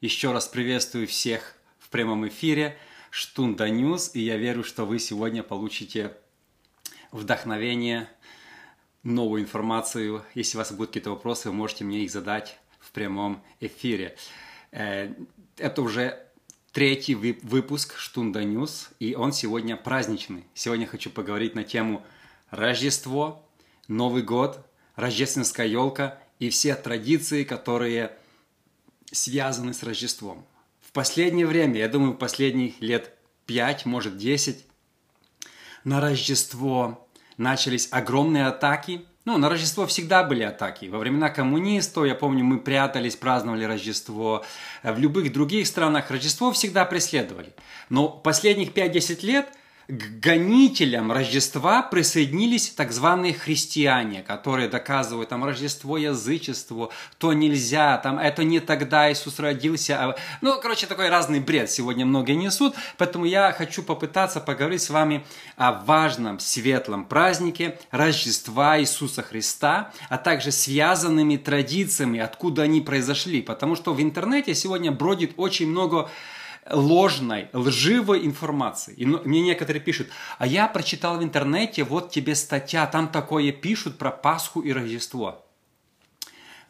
Еще раз приветствую всех в прямом эфире Штунда News, и я верю, что вы сегодня получите вдохновение, новую информацию. Если у вас будут какие-то вопросы, вы можете мне их задать в прямом эфире. Э, это уже третий выпуск Штунда News, и он сегодня праздничный. Сегодня хочу поговорить на тему Рождество, Новый год, рождественская елка и все традиции, которые связаны с Рождеством. В последнее время, я думаю, последних лет 5, может 10, на Рождество начались огромные атаки. Ну, на Рождество всегда были атаки. Во времена коммунистов, я помню, мы прятались, праздновали Рождество. В любых других странах Рождество всегда преследовали. Но последних 5-10 лет – к гонителям Рождества присоединились так званые христиане, которые доказывают там Рождество язычеству, то нельзя, там это не тогда Иисус родился. А... Ну, короче, такой разный бред сегодня многие несут, поэтому я хочу попытаться поговорить с вами о важном светлом празднике Рождества Иисуса Христа, а также связанными традициями, откуда они произошли, потому что в интернете сегодня бродит очень много ложной, лживой информации. И ну, мне некоторые пишут, а я прочитал в интернете, вот тебе статья, там такое пишут про Пасху и Рождество.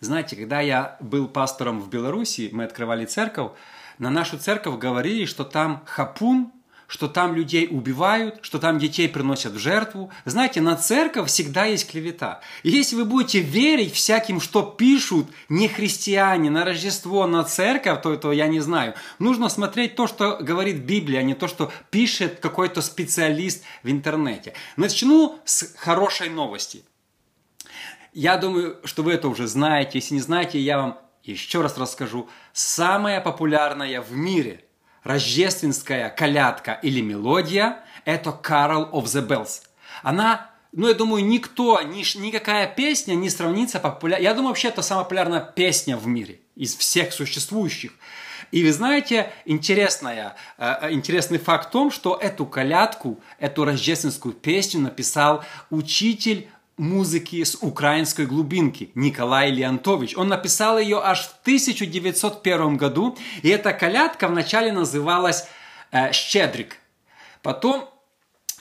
Знаете, когда я был пастором в Беларуси, мы открывали церковь, на нашу церковь говорили, что там хапун что там людей убивают, что там детей приносят в жертву. Знаете, на церковь всегда есть клевета. И если вы будете верить всяким, что пишут не христиане на Рождество, на церковь, то, то я не знаю. Нужно смотреть то, что говорит Библия, а не то, что пишет какой-то специалист в интернете. Начну с хорошей новости. Я думаю, что вы это уже знаете. Если не знаете, я вам еще раз расскажу. Самая популярная в мире – рождественская колядка или мелодия – это Carol of the Bells. Она, ну, я думаю, никто, ни, никакая песня не сравнится популярной. Я думаю, вообще это самая популярная песня в мире из всех существующих. И вы знаете, интересная, э, э, интересный факт в том, что эту колядку, эту рождественскую песню написал учитель музыки с украинской глубинки Николай Леонтович. Он написал ее аж в 1901 году, и эта колядка вначале называлась э, «Щедрик». Потом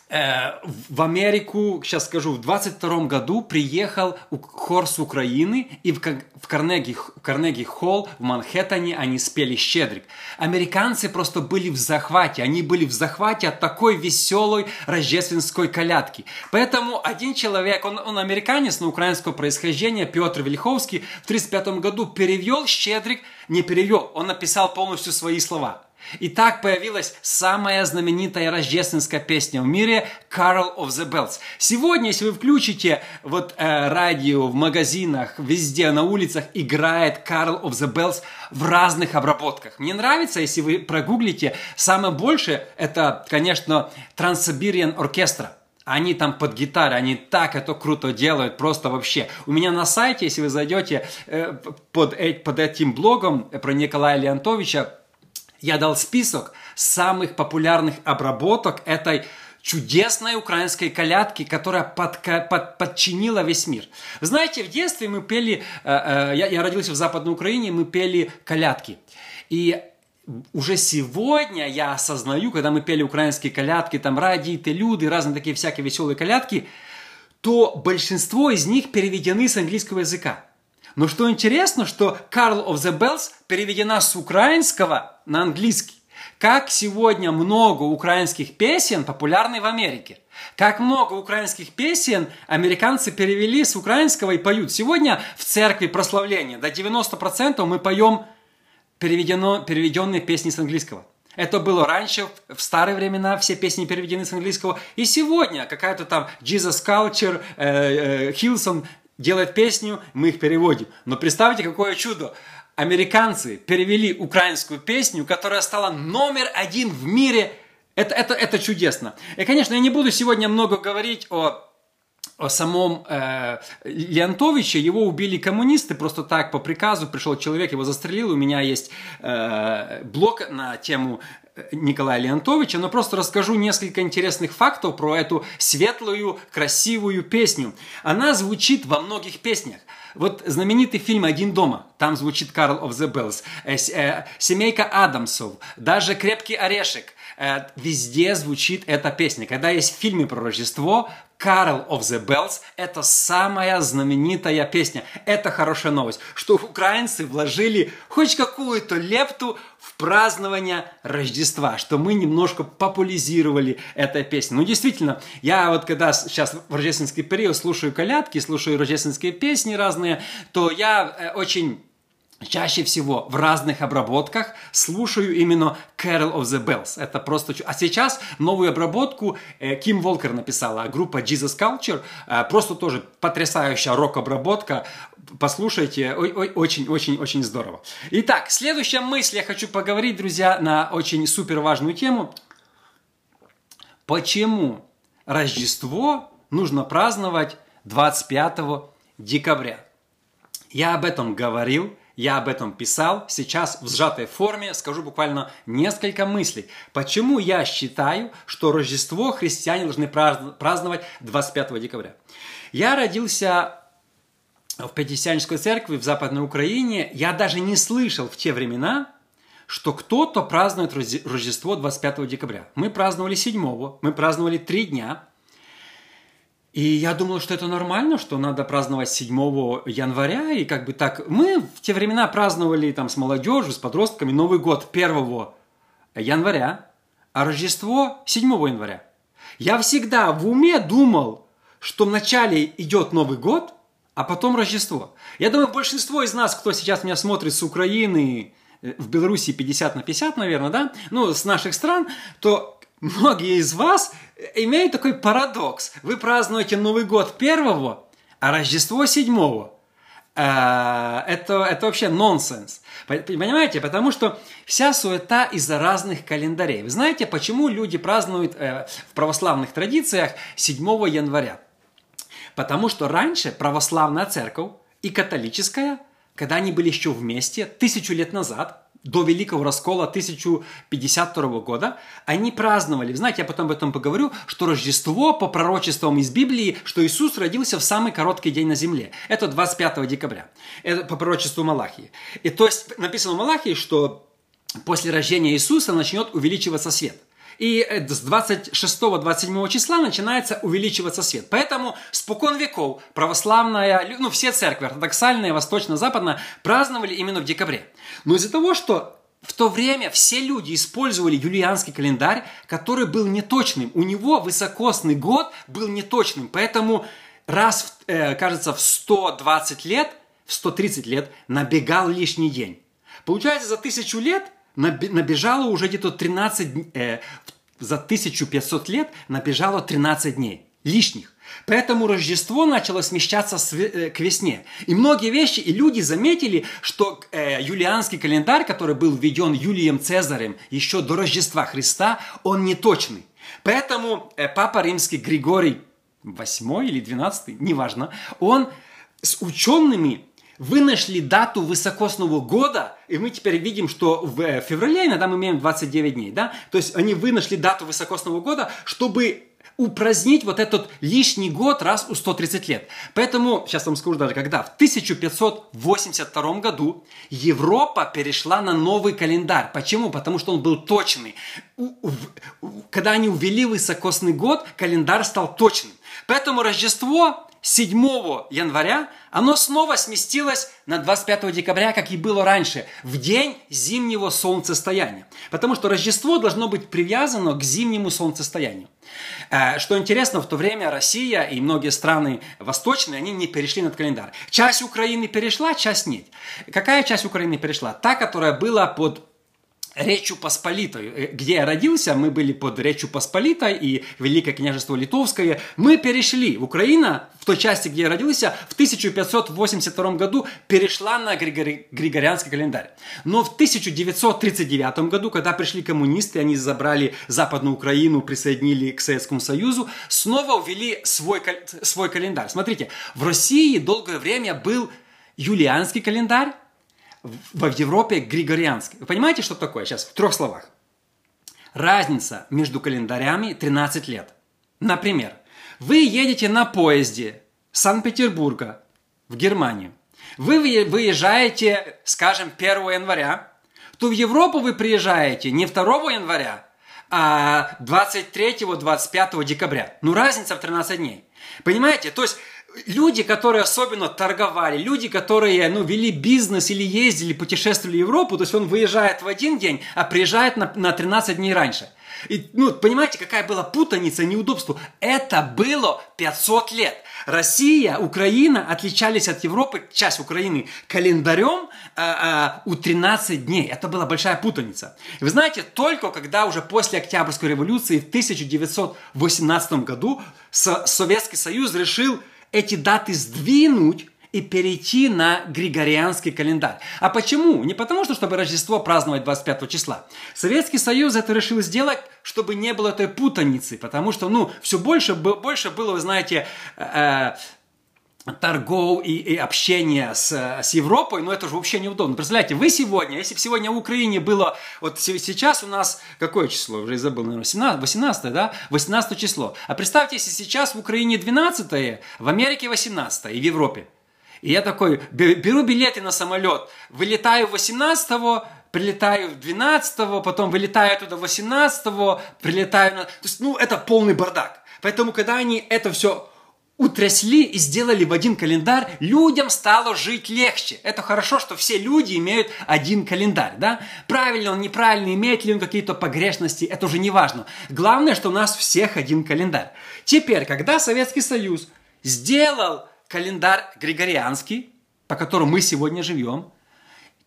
в Америку, сейчас скажу, в 22 году приехал хор с Украины, и в Карнеги, в Карнеги Холл в Манхэттене они спели «Щедрик». Американцы просто были в захвате, они были в захвате от такой веселой рождественской колядки. Поэтому один человек, он, он американец, но украинского происхождения, Петр Вельховский, в 1935 году перевел «Щедрик», не перевел, он написал полностью свои слова – и так появилась самая знаменитая рождественская песня в мире «Carol of the Bells». Сегодня, если вы включите вот э, радио в магазинах, везде на улицах играет «Carol of the Bells» в разных обработках. Мне нравится, если вы прогуглите, самое большее это, конечно, Trans-Siberian Orchestra. Они там под гитарой, они так это круто делают, просто вообще. У меня на сайте, если вы зайдете э, под, э, под этим блогом про Николая Леонтовича, я дал список самых популярных обработок этой чудесной украинской колядки, которая под, под, подчинила весь мир. Знаете, в детстве мы пели, э, э, я, я родился в Западной Украине, мы пели колядки. И уже сегодня я осознаю, когда мы пели украинские колядки, там радиты, люди, разные такие всякие веселые колядки, то большинство из них переведены с английского языка. Но что интересно, что Carl of the Bells переведена с украинского на английский. Как сегодня много украинских песен популярны в Америке. Как много украинских песен американцы перевели с украинского и поют. Сегодня в церкви прославления до 90% мы поем переведено, переведенные песни с английского. Это было раньше, в старые времена, все песни переведены с английского. И сегодня какая-то там Jesus Culture, э, э, Hillsong делает песню, мы их переводим. Но представьте, какое чудо! Американцы перевели украинскую песню, которая стала номер один в мире. Это, это, это чудесно. И, конечно, я не буду сегодня много говорить о о самом э, Леонтовиче, его убили коммунисты, просто так по приказу пришел человек, его застрелил. У меня есть э, блог на тему Николая Леонтовича, но просто расскажу несколько интересных фактов про эту светлую, красивую песню. Она звучит во многих песнях. Вот знаменитый фильм «Один дома», там звучит «Карл of the Bells», э, э, «Семейка Адамсов», даже «Крепкий орешек», э, везде звучит эта песня. Когда есть фильмы про Рождество, Carol of the Bells – это самая знаменитая песня. Это хорошая новость, что украинцы вложили хоть какую-то лепту в празднование Рождества, что мы немножко популяризировали эту песню. Ну, действительно, я вот когда сейчас в рождественский период слушаю колядки, слушаю рождественские песни разные, то я э, очень чаще всего в разных обработках слушаю именно Carol of the Bells. Это просто... А сейчас новую обработку э, Ким Волкер написала, группа Jesus Culture. Э, просто тоже потрясающая рок-обработка. Послушайте, очень-очень-очень здорово. Итак, следующая мысль. Я хочу поговорить, друзья, на очень супер важную тему. Почему Рождество нужно праздновать 25 декабря? Я об этом говорил я об этом писал, сейчас в сжатой форме скажу буквально несколько мыслей. Почему я считаю, что Рождество христиане должны праздновать 25 декабря? Я родился в Пятидесятнической церкви в Западной Украине. Я даже не слышал в те времена, что кто-то празднует Рождество 25 декабря. Мы праздновали 7, мы праздновали 3 дня – и я думал, что это нормально, что надо праздновать 7 января, и как бы так... Мы в те времена праздновали там с молодежью, с подростками Новый год 1 января, а Рождество 7 января. Я всегда в уме думал, что вначале идет Новый год, а потом Рождество. Я думаю, большинство из нас, кто сейчас меня смотрит с Украины, э, в Беларуси 50 на 50, наверное, да, ну, с наших стран, то многие из вас имеют такой парадокс. Вы празднуете Новый год первого, а Рождество седьмого. А, это, это вообще нонсенс. Понимаете? Потому что вся суета из-за разных календарей. Вы знаете, почему люди празднуют э, в православных традициях 7 января? Потому что раньше православная церковь и католическая, когда они были еще вместе, тысячу лет назад, до Великого Раскола 1052 года, они праздновали, знаете, я потом об этом поговорю, что Рождество по пророчествам из Библии, что Иисус родился в самый короткий день на земле. Это 25 декабря. Это по пророчеству Малахии. И то есть написано в Малахии, что после рождения Иисуса начнет увеличиваться свет – и э, с 26-27 числа начинается увеличиваться свет. Поэтому спокон веков православная, ну все церкви, ортодоксальная, восточно-западная, праздновали именно в декабре. Но из-за того, что в то время все люди использовали юлианский календарь, который был неточным. У него высокосный год был неточным. Поэтому раз, э, кажется, в 120 лет, в 130 лет набегал лишний день. Получается, за тысячу лет – набежало уже где-то 13, э, за 1500 лет набежало 13 дней лишних. Поэтому Рождество начало смещаться э, к весне. И многие вещи, и люди заметили, что э, юлианский календарь, который был введен Юлием Цезарем еще до Рождества Христа, он неточный. Поэтому э, Папа Римский Григорий 8 или 12, неважно, он с учеными вы нашли дату высокосного года, и мы теперь видим, что в э, феврале иногда мы имеем 29 дней, да? То есть они вы нашли дату высокосного года, чтобы упразднить вот этот лишний год раз у 130 лет. Поэтому, сейчас вам скажу даже когда, в 1582 году Европа перешла на новый календарь. Почему? Потому что он был точный. Когда они увели высокосный год, календарь стал точным. Поэтому Рождество 7 января оно снова сместилось на 25 декабря, как и было раньше, в день зимнего солнцестояния. Потому что Рождество должно быть привязано к зимнему солнцестоянию. Э, что интересно, в то время Россия и многие страны восточные, они не перешли над календарь. Часть Украины перешла, часть нет. Какая часть Украины перешла? Та, которая была под Речью Посполитой. Э, где я родился, мы были под Речью Посполитой и Великое княжество Литовское. Мы перешли. Украина, в той части, где я родился, в 1582 году перешла на Григори... Григорианский календарь. Но в 1939 году, когда пришли коммунисты, они забрали Западную Украину, присоединили к Советскому Союзу, снова ввели свой, свой календарь. Смотрите, в России долгое время был юлианский календарь, в Европе григорианский. Вы понимаете, что такое? Сейчас в трех словах. разница между календарями 13 лет. Например, вы едете на поезде Санкт-Петербурга в Германию. Вы выезжаете, скажем, 1 января, то в Европу вы приезжаете не 2 января, а 23-25 декабря. Ну, разница в 13 дней. Понимаете? То есть люди, которые особенно торговали, люди, которые ну, вели бизнес или ездили, путешествовали в Европу, то есть он выезжает в один день, а приезжает на, на 13 дней раньше. И, ну, понимаете, какая была путаница, неудобство? Это было 500 лет. Россия, Украина отличались от Европы, часть Украины, календарем а, а, у 13 дней. Это была большая путаница. Вы знаете, только когда уже после Октябрьской революции в 1918 году Советский Союз решил эти даты сдвинуть и перейти на григорианский календарь. А почему? Не потому, что чтобы Рождество праздновать 25 числа. Советский Союз это решил сделать, чтобы не было этой путаницы, потому что, ну, все больше, больше было, вы знаете, э, торгов и, и общения с, с Европой, но это же вообще неудобно. Представляете, вы сегодня, если бы сегодня в Украине было, вот сейчас у нас, какое число, уже забыл, наверное, 17, 18, да, 18 число. А представьте, если сейчас в Украине 12, в Америке 18 и в Европе. И я такой, беру билеты на самолет, вылетаю 18 прилетаю 12 потом вылетаю туда 18 прилетаю на... То есть, ну, это полный бардак. Поэтому, когда они это все утрясли и сделали в один календарь, людям стало жить легче. Это хорошо, что все люди имеют один календарь, да? Правильно он, неправильно, имеет ли он какие-то погрешности, это уже не важно. Главное, что у нас всех один календарь. Теперь, когда Советский Союз сделал календарь григорианский, по которому мы сегодня живем,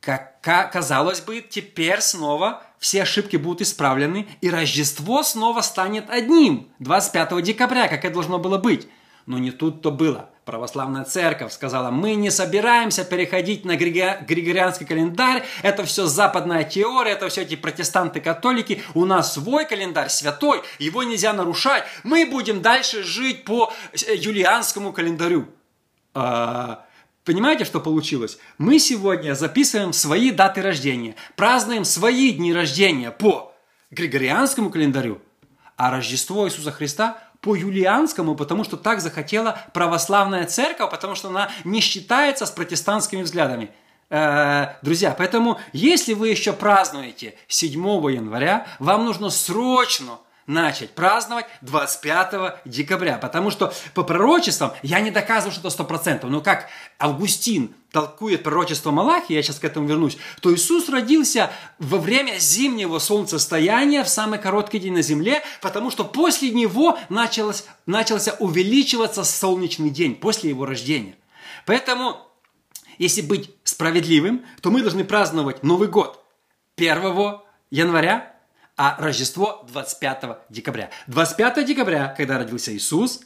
как казалось бы, теперь снова все ошибки будут исправлены, и Рождество снова станет одним, 25 декабря, как это должно было быть. Но не тут-то было. Православная церковь сказала, мы не собираемся переходить на григорианский календарь, это все западная теория, это все эти протестанты-католики, у нас свой календарь святой, его нельзя нарушать, мы будем дальше жить по э, юлианскому календарю. А, понимаете, что получилось? Мы сегодня записываем свои даты рождения, празднуем свои дни рождения по Григорианскому календарю, а Рождество Иисуса Христа по юлианскому, потому что так захотела православная церковь, потому что она не считается с протестантскими взглядами. Э, друзья, поэтому если вы еще празднуете 7 января, вам нужно срочно начать праздновать 25 декабря. Потому что по пророчествам, я не доказываю, что это 100%, но как Августин толкует пророчество Малахи, я сейчас к этому вернусь, то Иисус родился во время зимнего солнцестояния в самый короткий день на земле, потому что после него началось, начался увеличиваться солнечный день, после его рождения. Поэтому, если быть справедливым, то мы должны праздновать Новый год 1 января, а Рождество 25 декабря. 25 декабря, когда родился Иисус,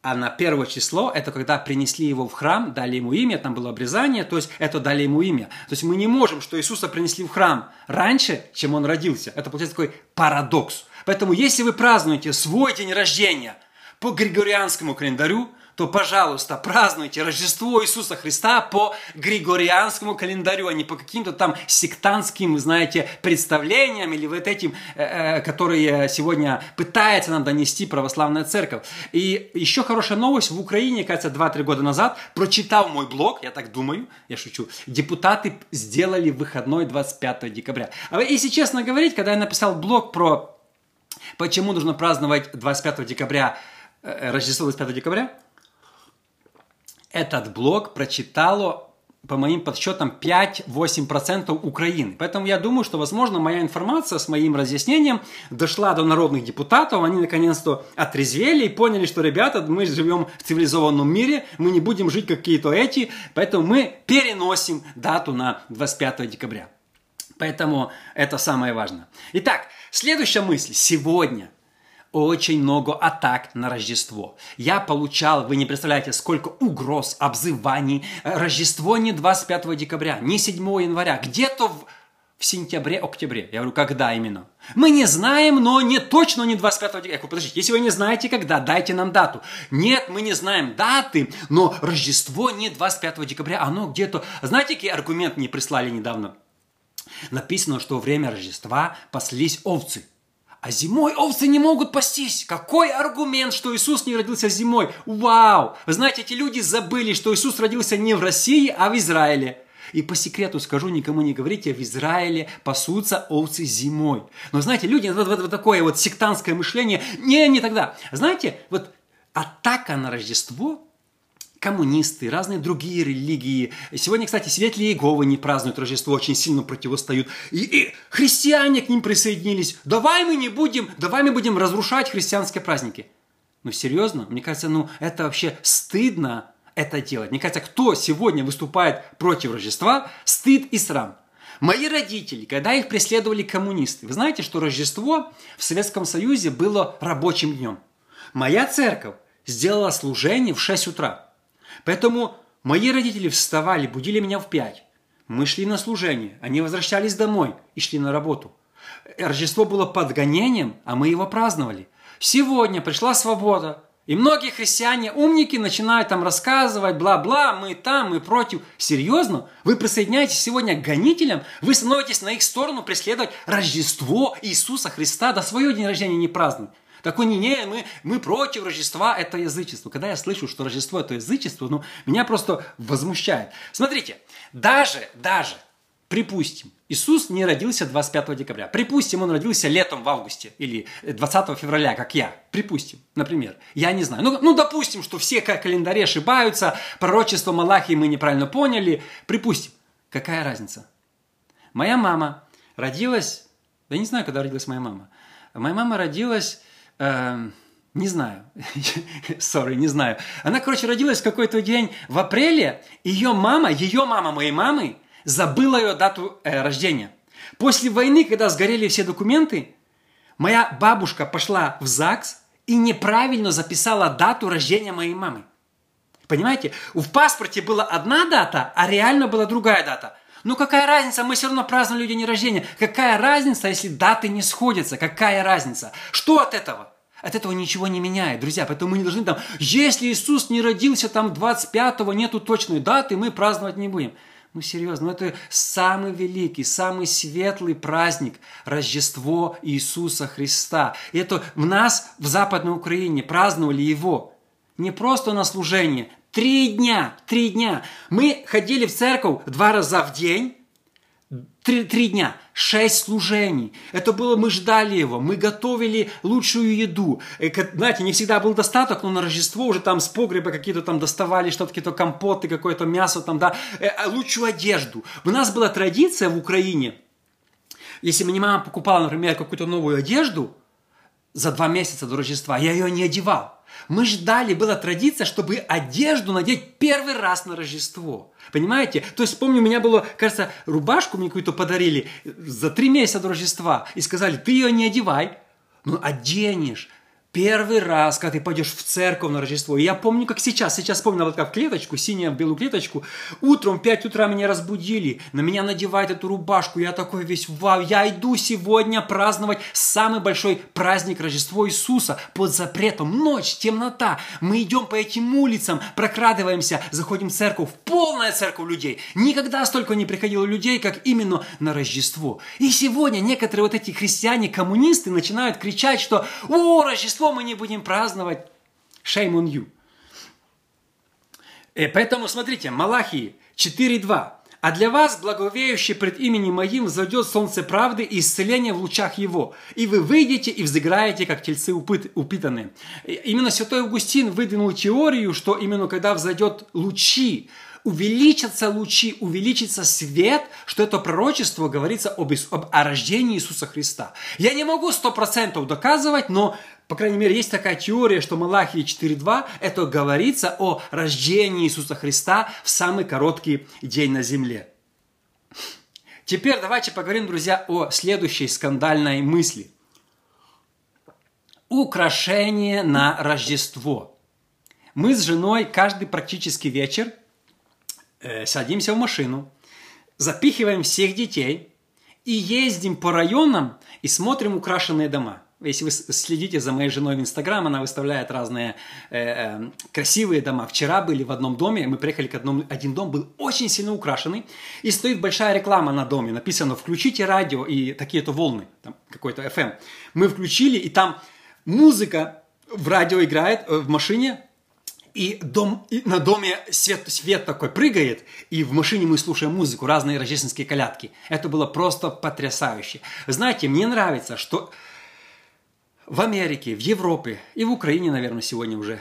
а на первое число, это когда принесли его в храм, дали ему имя, там было обрезание, то есть это дали ему имя. То есть мы не можем, что Иисуса принесли в храм раньше, чем он родился. Это получается такой парадокс. Поэтому если вы празднуете свой день рождения по григорианскому календарю, то, пожалуйста, празднуйте Рождество Иисуса Христа по григорианскому календарю, а не по каким-то там сектантским, знаете, представлениям или вот этим, э, э, которые сегодня пытается нам донести православная церковь. И еще хорошая новость, в Украине, кажется, 2-3 года назад, прочитал мой блог, я так думаю, я шучу, депутаты сделали выходной 25 декабря. А если честно говорить, когда я написал блог про почему нужно праздновать 25 декабря, э, Рождество 25 декабря, этот блог прочитало по моим подсчетам 5-8% Украины. Поэтому я думаю, что, возможно, моя информация с моим разъяснением дошла до народных депутатов, они наконец-то отрезвели и поняли, что, ребята, мы живем в цивилизованном мире, мы не будем жить какие-то эти, поэтому мы переносим дату на 25 декабря. Поэтому это самое важное. Итак, следующая мысль. Сегодня – очень много атак на Рождество. Я получал, вы не представляете, сколько угроз, обзываний. Рождество не 25 декабря, не 7 января, где-то в, в сентябре, октябре. Я говорю, когда именно? Мы не знаем, но не точно не 25 декабря. Я говорю, подождите, если вы не знаете, когда, дайте нам дату. Нет, мы не знаем даты, но Рождество не 25 декабря, оно где-то... Знаете, какие аргумент мне прислали недавно? Написано, что во время Рождества паслись овцы – А зимой овцы не могут пастись. Какой аргумент, что Иисус не родился зимой? Вау! Вы знаете, эти люди забыли, что Иисус родился не в России, а в Израиле. И по секрету скажу, никому не говорите, в Израиле пасутся овцы зимой. Но знаете, люди, вот, вот, вот такое вот сектантское мышление, не, не тогда. Знаете, вот атака на Рождество коммунисты, разные другие религии. Сегодня, кстати, свидетели Иеговы не празднуют Рождество, очень сильно противостоят. И, и христиане к ним присоединились. Давай мы не будем, давай мы будем разрушать христианские праздники. Ну, серьезно? Мне кажется, ну, это вообще стыдно это делать. Мне кажется, кто сегодня выступает против Рождества, стыд и срам. Мои родители, когда их преследовали коммунисты, вы знаете, что Рождество в Советском Союзе было рабочим днем. Моя церковь сделала служение в 6 утра. Поэтому мои родители вставали, будили меня в 5. Мы шли на служение, они возвращались домой и шли на работу. Рождество было подгонением, а мы его праздновали. Сегодня пришла свобода, и многие христиане, умники, начинают там рассказывать, бла-бла, мы там, мы против. Серьезно? Вы присоединяетесь сегодня к гонителям? Вы становитесь на их сторону преследовать Рождество Иисуса Христа? До свое день рождения не празднуй. Такой, не, не, мы, мы против Рождества, это язычество. Когда я слышу, что Рождество это язычество, ну, меня просто возмущает. Смотрите, даже, даже, припустим, Иисус не родился 25 декабря. Припустим, он родился летом в августе или 20 февраля, как я. Припустим, например. Я не знаю. Ну, ну допустим, что все календари ошибаются, пророчество Малахии мы неправильно поняли. Припустим. Какая разница? Моя мама родилась... Я не знаю, когда родилась моя мама. Моя мама родилась... Э, не знаю. Sorry, не знаю. Она, короче, родилась в какой-то день в апреле. Ее мама, ее мама моей мамы, забыла ее дату э, рождения. После войны, когда сгорели все документы, моя бабушка пошла в ЗАГС и неправильно записала дату рождения моей мамы. Понимаете? В паспорте была одна дата, а реально была другая дата. Ну какая разница, мы все равно празднуем день рождения. Какая разница, если даты не сходятся? Какая разница? Что от этого? От этого ничего не меняет, друзья. Поэтому мы не должны там, если Иисус не родился там 25-го, нету точной даты, мы праздновать не будем. Ну, серьезно, ну, это самый великий, самый светлый праздник – Рождество Иисуса Христа. И это в нас, в Западной Украине, праздновали его. Не просто на служение. Три дня, три дня. Мы ходили в церковь два раза в день, Три, три дня, шесть служений. Это было, мы ждали его, мы готовили лучшую еду. И, знаете, не всегда был достаток, но на Рождество уже там с погреба какие-то там доставали что-то, какие-то компоты, какое-то мясо там, да, э, а лучшую одежду. У нас была традиция в Украине, если мне мама покупала, например, какую-то новую одежду за два месяца до Рождества, я ее не одевал. Мы ждали, была традиция, чтобы одежду надеть первый раз на Рождество. Понимаете? То есть, помню, у меня было, кажется, рубашку мне какую-то подарили за три месяца до Рождества. И сказали, ты ее не одевай, но оденешь. Первый раз, когда ты пойдешь в церковь на Рождество. И я помню, как сейчас. Сейчас помню, вот как клеточку, синюю белую клеточку. Утром в 5 утра меня разбудили. На меня надевают эту рубашку. Я такой весь, вау, я иду сегодня праздновать самый большой праздник Рождества Иисуса под запретом. Ночь, темнота. Мы идем по этим улицам, прокрадываемся, заходим в церковь. Полная церковь людей. Никогда столько не приходило людей, как именно на Рождество. И сегодня некоторые вот эти христиане-коммунисты начинают кричать, что «О, Рождество Рождество мы не будем праздновать. Shame on you. И э, поэтому смотрите, Малахии 4.2. А для вас, благовеющий пред именем моим, взойдет солнце правды и исцеления в лучах его. И вы выйдете и взыграете, как тельцы упыт, упитанные. Именно святой Августин выдвинул теорию, что именно когда взойдет лучи, увеличатся лучи, увеличится свет, что это пророчество говорится об, об о рождении Иисуса Христа. Я не могу сто процентов доказывать, но по крайней мере, есть такая теория, что Малахии 4.2 это говорится о рождении Иисуса Христа в самый короткий день на земле. Теперь давайте поговорим, друзья, о следующей скандальной мысли. Украшение на Рождество. Мы с женой каждый практически вечер э, садимся в машину, запихиваем всех детей и ездим по районам и смотрим украшенные дома – Если вы следите за моей женой в Инстаграм, она выставляет разные э, э, красивые дома. Вчера были в одном доме, мы приехали к одному, один дом был очень сильно украшенный, и стоит большая реклама на доме, написано «Включите радио» и такие-то волны, там какой-то FM. Мы включили, и там музыка в радио играет, э, в машине, и, дом, и на доме свет, свет такой прыгает, и в машине мы слушаем музыку, разные рождественские колядки. Это было просто потрясающе. Знаете, мне нравится, что в Америке, в Европе и в Украине, наверное, сегодня уже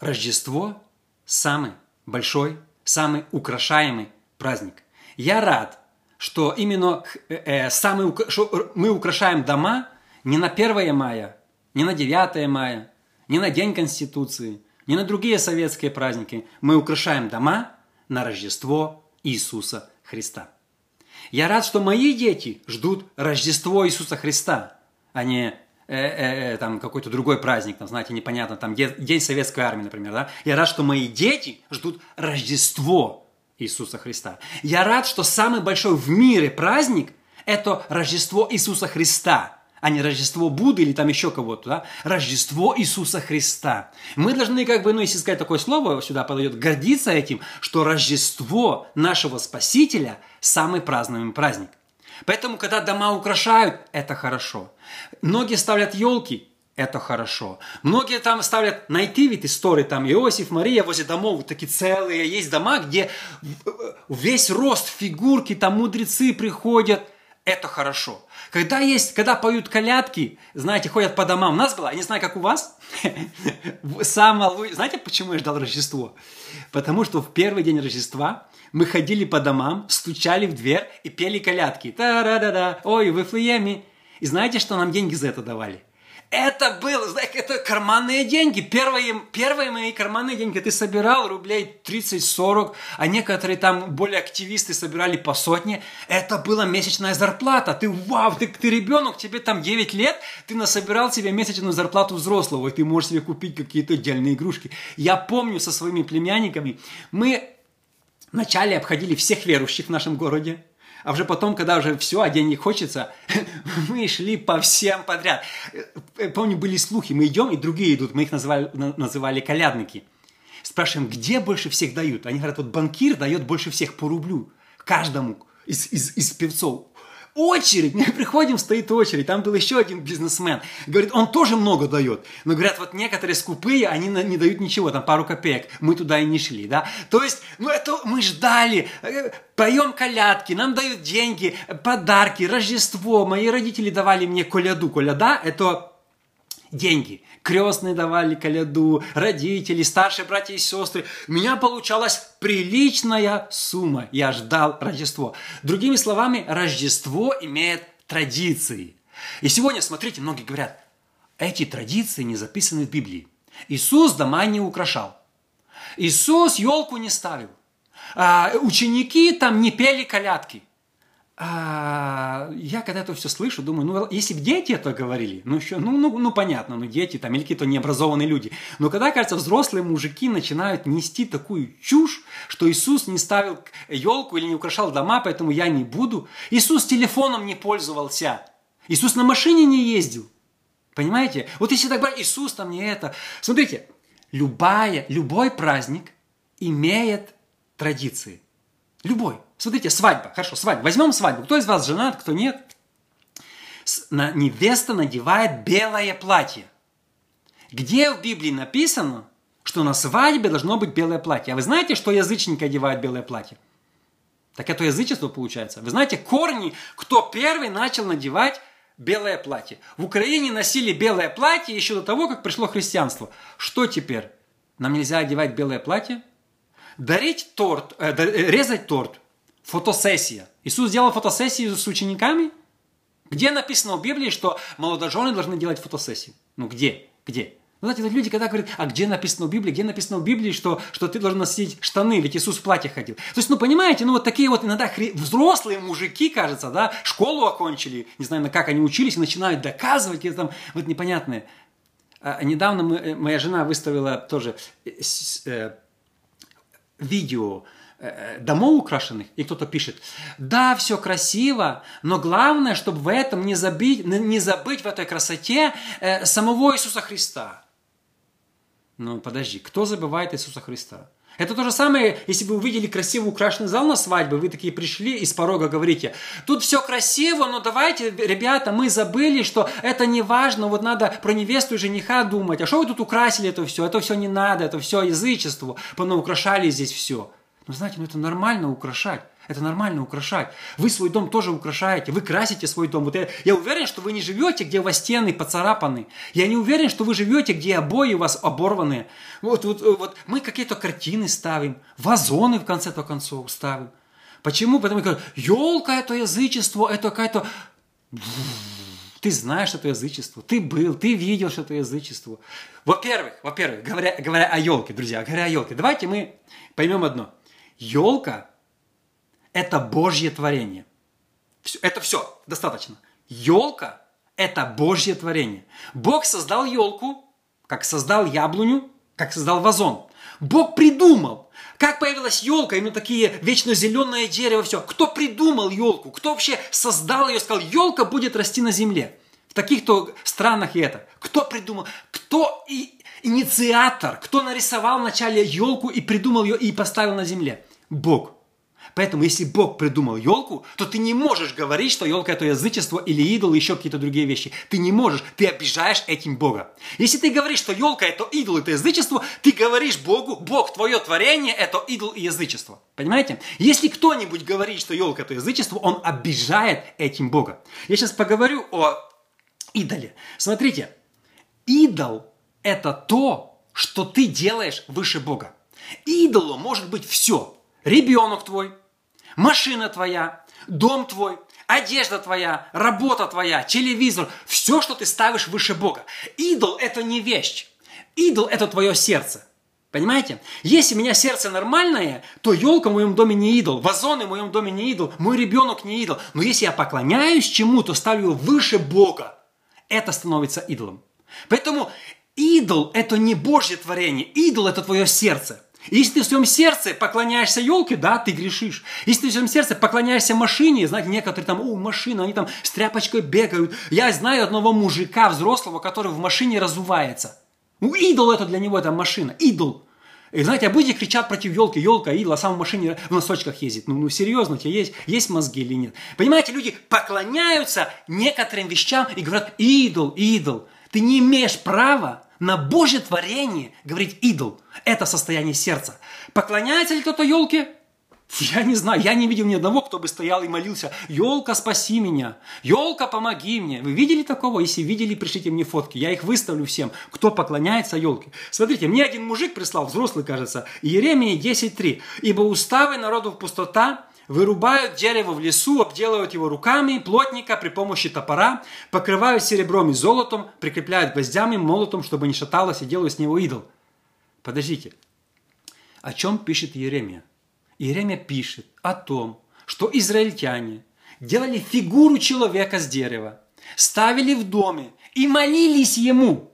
Рождество самый большой, самый украшаемый праздник. Я рад, что именно э, э самый, что мы украшаем дома не на 1 мая, не на 9 мая, не на День Конституции, не на другие советские праздники. Мы украшаем дома на Рождество Иисуса Христа. Я рад, что мои дети ждут Рождество Иисуса Христа – а не э, э, э, там какой-то другой праздник, там, знаете, непонятно, там День Советской Армии, например, да? Я рад, что мои дети ждут Рождество Иисуса Христа. Я рад, что самый большой в мире праздник – это Рождество Иисуса Христа, а не Рождество Будды или там еще кого-то, да? Рождество Иисуса Христа. Мы должны, как бы, ну, если сказать такое слово, сюда подойдет, гордиться этим, что Рождество нашего Спасителя – самый празднуемый праздник. Поэтому, когда дома украшают, это хорошо. Многие ставят елки, это хорошо. Многие там ставят nativity истории, там Иосиф, Мария возле домов, такие целые, есть дома, где весь рост фигурки, там мудрецы приходят, это хорошо. Когда есть, когда поют колядки, знаете, ходят по домам, у нас было, я не знаю, как у вас, самое, знаете, почему я ждал Рождество? Потому что в первый день Рождества мы ходили по домам, стучали в дверь и пели колядки. Та-ра-да-да, ой, в Вифлееме. И знаете, что нам деньги за это давали? Это было, знаете, это карманные деньги. Первые, первые мои карманные деньги ты собирал рублей 30-40, а некоторые там более активисты собирали по сотне. Это была месячная зарплата. Ты, вау, ты, ты ребенок, тебе там 9 лет, ты насобирал себе месячную зарплату взрослого, и ты можешь себе купить какие-то отдельные игрушки. Я помню со своими племянниками, мы вначале обходили всех верующих в нашем городе, а уже потом, когда уже все, а денег хочется, мы шли по всем подряд. Э, помню, были слухи, мы идем, и другие идут, мы их называли, называли колядники. Спрашиваем, где больше всех дают? Они говорят, вот банкир дает больше всех по рублю каждому из, из, из певцов очередь, мы приходим, стоит очередь, там был еще один бизнесмен, говорит, он тоже много дает, но говорят, вот некоторые скупые, они не дают ничего, там пару копеек, мы туда и не шли, да, то есть, ну это мы ждали, э, поем колядки, нам дают деньги, подарки, Рождество, мои родители давали мне коляду, коляда это деньги. Крестные давали коляду, родители, старшие братья и сестры. У меня получалась приличная сумма. Я ждал Рождество. Другими словами, Рождество имеет традиции. И сегодня, смотрите, многие говорят, эти традиции не записаны в Библии. Иисус дома не украшал. Иисус елку не ставил. А, ученики там не пели колядки а, я когда это все слышу, думаю, ну, если бы дети это говорили, ну, еще, ну, ну, ну, понятно, ну, дети там или какие-то необразованные люди. Но когда, кажется, взрослые мужики начинают нести такую чушь, что Иисус не ставил елку или не украшал дома, поэтому я не буду. Иисус телефоном не пользовался. Иисус на машине не ездил. Понимаете? Вот если так брать, Иисус там не это. Смотрите, любая, любой праздник имеет традиции. Любой. Смотрите, свадьба. Хорошо, свадьба. Возьмем свадьбу. Кто из вас женат, кто нет? Невеста надевает белое платье. Где в Библии написано, что на свадьбе должно быть белое платье? А вы знаете, что язычники одевают белое платье? Так это язычество получается. Вы знаете, корни, кто первый начал надевать белое платье. В Украине носили белое платье еще до того, как пришло христианство. Что теперь? Нам нельзя одевать белое платье? Дарить торт, э, э резать торт фотосессия. Иисус сделал фотосессию с учениками? Где написано в Библии, что молодожены должны делать фотосессию? Ну где? Где? Ну, знаете, люди, когда говорят, а где написано в Библии, где написано в Библии, что, что ты должен носить штаны, ведь Иисус в платье ходил. То есть, ну, понимаете, ну, вот такие вот иногда хри... взрослые мужики, кажется, да, школу окончили, не знаю, на как они учились, и начинают доказывать, и там вот непонятные. А, недавно мы, э, моя жена выставила тоже э, э, видео, домов украшенных, и кто-то пишет, да, все красиво, но главное, чтобы в этом не забыть, не забыть в этой красоте э, самого Иисуса Христа. Ну, подожди, кто забывает Иисуса Христа? Это то же самое, если вы увидели красиво украшенный зал на свадьбе, вы такие пришли и с порога говорите, тут все красиво, но давайте, ребята, мы забыли, что это не важно, вот надо про невесту и жениха думать. А что вы тут украсили это все? Это все не надо, это все язычество, украшали здесь все. Ну, знаете, ну это нормально украшать. Это нормально украшать. Вы свой дом тоже украшаете, вы красите свой дом. Вот я, я уверен, что вы не живете, где у вас стены поцарапаны. Я не уверен, что вы живете, где обои у вас оборваны. Вот, вот, вот мы какие-то картины ставим, вазоны в конце-то концов ставим. Почему? Потому что елка это язычество, это какая-то... Ты знаешь это язычество, ты был, ты видел, что это язычество. Во-первых, во-первых, говоря, говоря о елке, друзья, говоря о елке, давайте мы поймем одно. Елка это Божье творение. Это все, достаточно. Елка – это Божье творение. Бог создал елку, как создал яблоню, как создал вазон. Бог придумал, как появилась елка, именно такие вечно зеленое дерево, все. Кто придумал елку? Кто вообще создал ее, сказал, елка будет расти на земле? В таких-то странах и это. Кто придумал? Кто и инициатор? Кто нарисовал вначале елку и придумал ее и поставил на земле? Бог. Поэтому, если Бог придумал елку, то ты не можешь говорить, что елка это язычество или идол, еще какие-то другие вещи. Ты не можешь, ты обижаешь этим Бога. Если ты говоришь, что елка это идол, это язычество, ты говоришь Богу, Бог, твое творение это идол и язычество. Понимаете? Если кто-нибудь говорит, что елка это язычество, он обижает этим Бога. Я сейчас поговорю о идоле. Смотрите, идол это то, что ты делаешь выше Бога. Идолу может быть все. Ребенок твой, машина твоя, дом твой, одежда твоя, работа твоя, телевизор, все, что ты ставишь выше Бога. Идол – это не вещь. Идол – это твое сердце. Понимаете? Если у меня сердце нормальное, то елка в моем доме не идол, вазоны в моем доме не идол, мой ребенок не идол. Но если я поклоняюсь чему-то, ставлю выше Бога, это становится идолом. Поэтому идол – это не Божье творение, идол – это твое сердце. Если ты в своем сердце поклоняешься елке, да, ты грешишь. Если ты в своем сердце поклоняешься машине, знаете, некоторые там, о, машина, они там с тряпочкой бегают. Я знаю одного мужика взрослого, который в машине разувается. Ну, идол это для него, это машина, идол. И знаете, будете кричат против елки, елка, идол, а сам в машине в носочках ездит. Ну, ну серьезно, у тебя есть, есть мозги или нет? Понимаете, люди поклоняются некоторым вещам и говорят, идол, идол. Ты не имеешь права на Божье творение говорить идол. Это состояние сердца. Поклоняется ли кто-то елке? Я не знаю, я не видел ни одного, кто бы стоял и молился, елка, спаси меня, елка, помоги мне. Вы видели такого? Если видели, пришлите мне фотки, я их выставлю всем, кто поклоняется елке. Смотрите, мне один мужик прислал, взрослый, кажется, Иеремия 10.3. «Ибо уставы народов пустота, Вырубают дерево в лесу, обделывают его руками плотника при помощи топора, покрывают серебром и золотом, прикрепляют гвоздями, молотом, чтобы не шаталось, и делают с него идол. Подождите, о чем пишет Иеремия? Иеремия пишет о том, что израильтяне делали фигуру человека с дерева, ставили в доме и молились ему.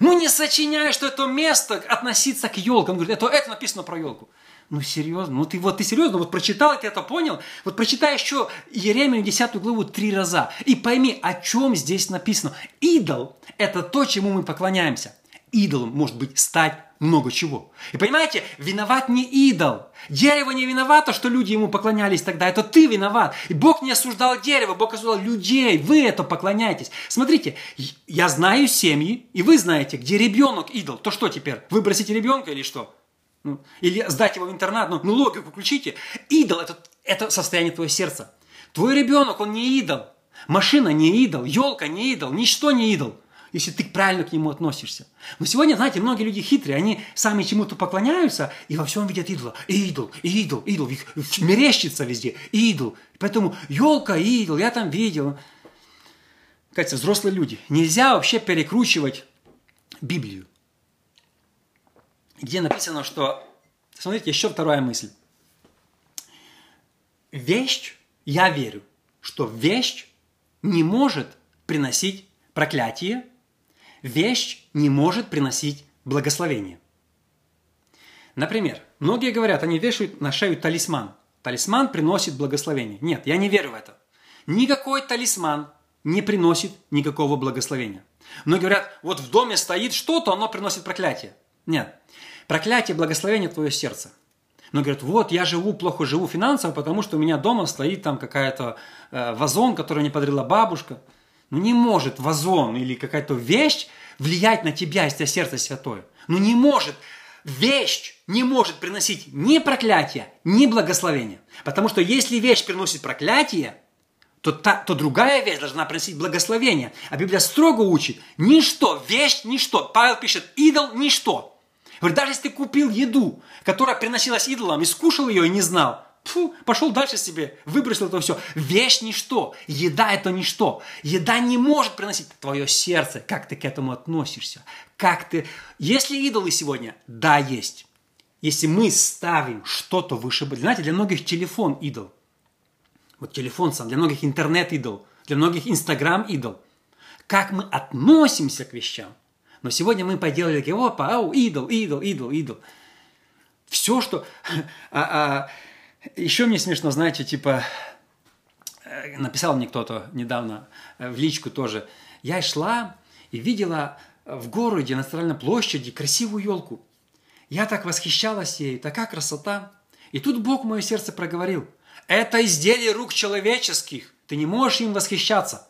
Ну не сочиняя, что это место относиться к елкам. Он говорит, это, это написано про елку. Ну, серьезно? Ну, ты вот ты серьезно вот прочитал, ты это понял? Вот прочитай еще Еремию 10 главу три раза и пойми, о чем здесь написано. Идол – это то, чему мы поклоняемся. Идолом может быть стать много чего. И понимаете, виноват не идол. Дерево не виновато, что люди ему поклонялись тогда. Это ты виноват. И Бог не осуждал дерево, Бог осуждал людей. Вы это поклоняетесь. Смотрите, я знаю семьи, и вы знаете, где ребенок идол. То что теперь? Выбросите ребенка или что? Ну, или сдать его в интернат, ну, ну логику включите. Идол это, – это состояние твоего сердца. Твой ребенок, он не идол. Машина не идол, елка не идол, ничто не идол, если ты правильно к нему относишься. Но сегодня, знаете, многие люди хитрые, они сами чему-то поклоняются и во всем видят идола. Идол, идол, идол, их мерещится везде, идол. Поэтому елка, идол, я там видел. Кажется, взрослые люди. Нельзя вообще перекручивать Библию где написано, что... Смотрите, еще вторая мысль. Вещь, я верю, что вещь не может приносить проклятие, вещь не может приносить благословение. Например, многие говорят, они вешают на шею талисман. Талисман приносит благословение. Нет, я не верю в это. Никакой талисман не приносит никакого благословения. Но говорят, вот в доме стоит что-то, оно приносит проклятие. Нет. Проклятие, благословение твое сердце. Но говорят, вот я живу, плохо живу финансово, потому что у меня дома стоит там какая-то э, вазон, который мне подарила бабушка. Ну не может вазон или какая-то вещь влиять на тебя, если у тебя сердце святое. Ну не может. Вещь не может приносить ни проклятие, ни благословение. Потому что если вещь приносит проклятие, то, та, то другая вещь должна приносить благословение. А Библия строго учит, ничто, вещь, ничто. Павел пишет, идол, ничто. Говорит, даже если ты купил еду, которая приносилась идолам, и скушал ее и не знал, Фу, пошел дальше себе, выбросил это все. Вещь ничто, еда это ничто. Еда не может приносить твое сердце. Как ты к этому относишься? Как ты... Если идолы сегодня, да, есть. Если мы ставим что-то выше... Знаете, для многих телефон идол – вот телефон сам, для многих интернет-идол, для многих инстаграм-идол. Как мы относимся к вещам. Но сегодня мы поделали такие, опа, ау, идол, идол, идол, идол. Все, что... А, а, еще мне смешно, знаете, типа, э, написал мне кто-то недавно э, в личку тоже. Я шла и видела в городе на Центральной площади красивую елку. Я так восхищалась ей, такая красота. И тут Бог мое сердце проговорил – это изделие рук человеческих. Ты не можешь им восхищаться.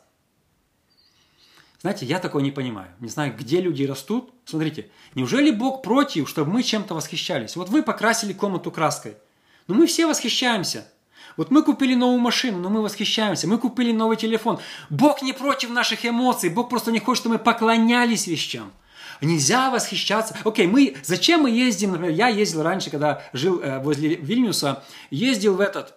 Знаете, я такого не понимаю. Не знаю, где люди растут. Смотрите, неужели Бог против, чтобы мы чем-то восхищались? Вот вы покрасили комнату краской. Но мы все восхищаемся. Вот мы купили новую машину, но мы восхищаемся. Мы купили новый телефон. Бог не против наших эмоций. Бог просто не хочет, чтобы мы поклонялись вещам. Нельзя восхищаться. Окей, мы, зачем мы ездим, например, я ездил раньше, когда жил э, возле Вильнюса, ездил в этот,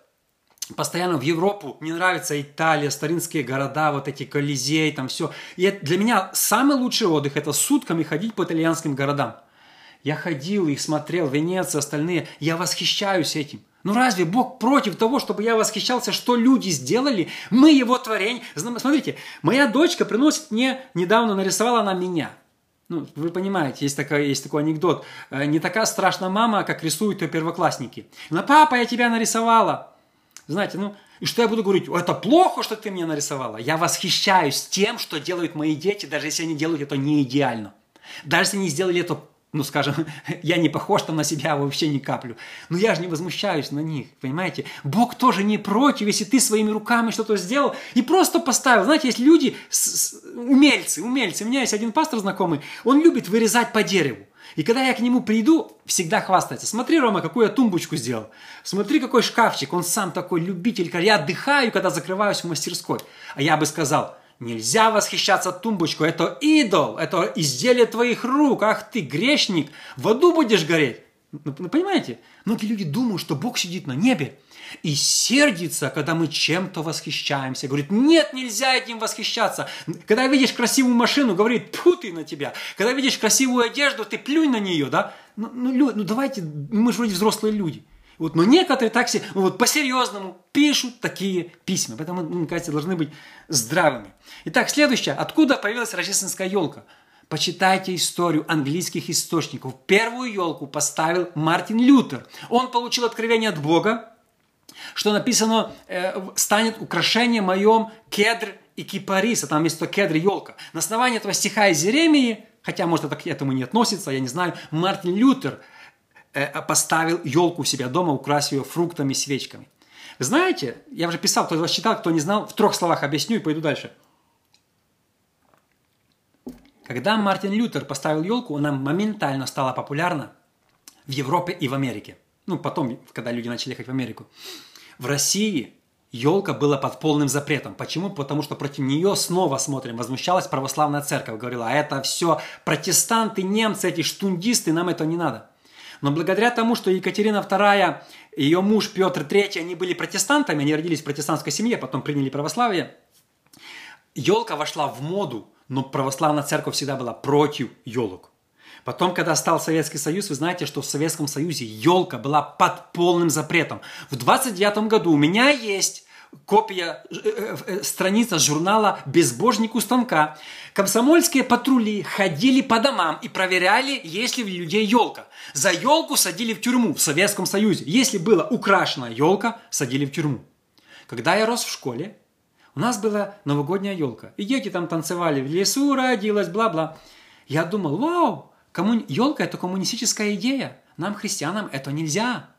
постоянно в Европу, мне нравится Италия, старинские города, вот эти Колизей, там все. И для меня самый лучший отдых – это сутками ходить по итальянским городам. Я ходил, их смотрел, Венеция, остальные. Я восхищаюсь этим. Ну разве Бог против того, чтобы я восхищался, что люди сделали? Мы его творение. Смотрите, моя дочка приносит мне, недавно нарисовала она меня. Ну, вы понимаете, есть, такой, есть такой анекдот. Э, не такая страшная мама, как рисуют ее первоклассники. Но папа, я тебя нарисовала. Знаете, ну, и что я буду говорить? Это плохо, что ты мне нарисовала. Я восхищаюсь тем, что делают мои дети, даже если они делают это не идеально. Даже если они сделали это, ну, скажем, я не похож там на себя вообще ни каплю. Но я же не возмущаюсь на них, понимаете? Бог тоже не против, если ты своими руками что-то сделал и просто поставил. Знаете, есть люди, умельцы, умельцы. У меня есть один пастор знакомый, он любит вырезать по дереву. И когда я к нему приду, всегда хвастается. Смотри, Рома, какую я тумбочку сделал. Смотри, какой шкафчик. Он сам такой любитель. Я отдыхаю, когда закрываюсь в мастерской. А я бы сказал, нельзя восхищаться тумбочкой. Это идол, это изделие твоих рук. Ах ты, грешник, в аду будешь гореть. Ну, понимаете? Многие люди думают, что Бог сидит на небе и сердится, когда мы чем-то восхищаемся. Говорит, нет, нельзя этим восхищаться. Когда видишь красивую машину, говорит, тьфу ты на тебя. Когда видишь красивую одежду, ты плюнь на нее, да? Ну, ну, ну давайте, мы же вроде взрослые люди. Вот, но некоторые так себе, ну, вот по-серьезному пишут такие письма. Поэтому, мне кажется, должны быть здравыми. Итак, следующее. Откуда появилась рождественская елка? Почитайте историю английских источников. Первую елку поставил Мартин Лютер. Он получил откровение от Бога, что написано, э, станет украшение моем кедр и кипариса, там есть то кедр и елка. На основании этого стиха из Еремии, хотя, может, это к этому не относится, я не знаю, Мартин Лютер поставил елку у себя дома, украсил ее фруктами, свечками. Знаете, я уже писал, кто из вас читал, кто не знал, в трех словах объясню и пойду дальше. Когда Мартин Лютер поставил елку, она моментально стала популярна в Европе и в Америке. Ну, потом, когда люди начали ехать в Америку. В России елка была под полным запретом. Почему? Потому что против нее снова, смотрим, возмущалась православная церковь. Говорила, а это все протестанты, немцы, эти штундисты, нам это не надо. Но благодаря тому, что Екатерина II ее муж Петр III, они были протестантами, они родились в протестантской семье, потом приняли православие, елка вошла в моду, но православная церковь всегда была против елок. Потом, когда стал Советский Союз, вы знаете, что в Советском Союзе елка была под полным запретом. В 29 году у меня есть копия, э, э, страница журнала «Безбожник у станка». Комсомольские патрули ходили по домам и проверяли, есть ли у людей елка. За елку садили в тюрьму в Советском Союзе. Если была украшена елка, садили в тюрьму. Когда я рос в школе, у нас была новогодняя елка. И дети там танцевали в лесу, родилась, бла-бла. Я думал, вау, коммуни... елка – это коммунистическая идея. Нам, христианам, это нельзя.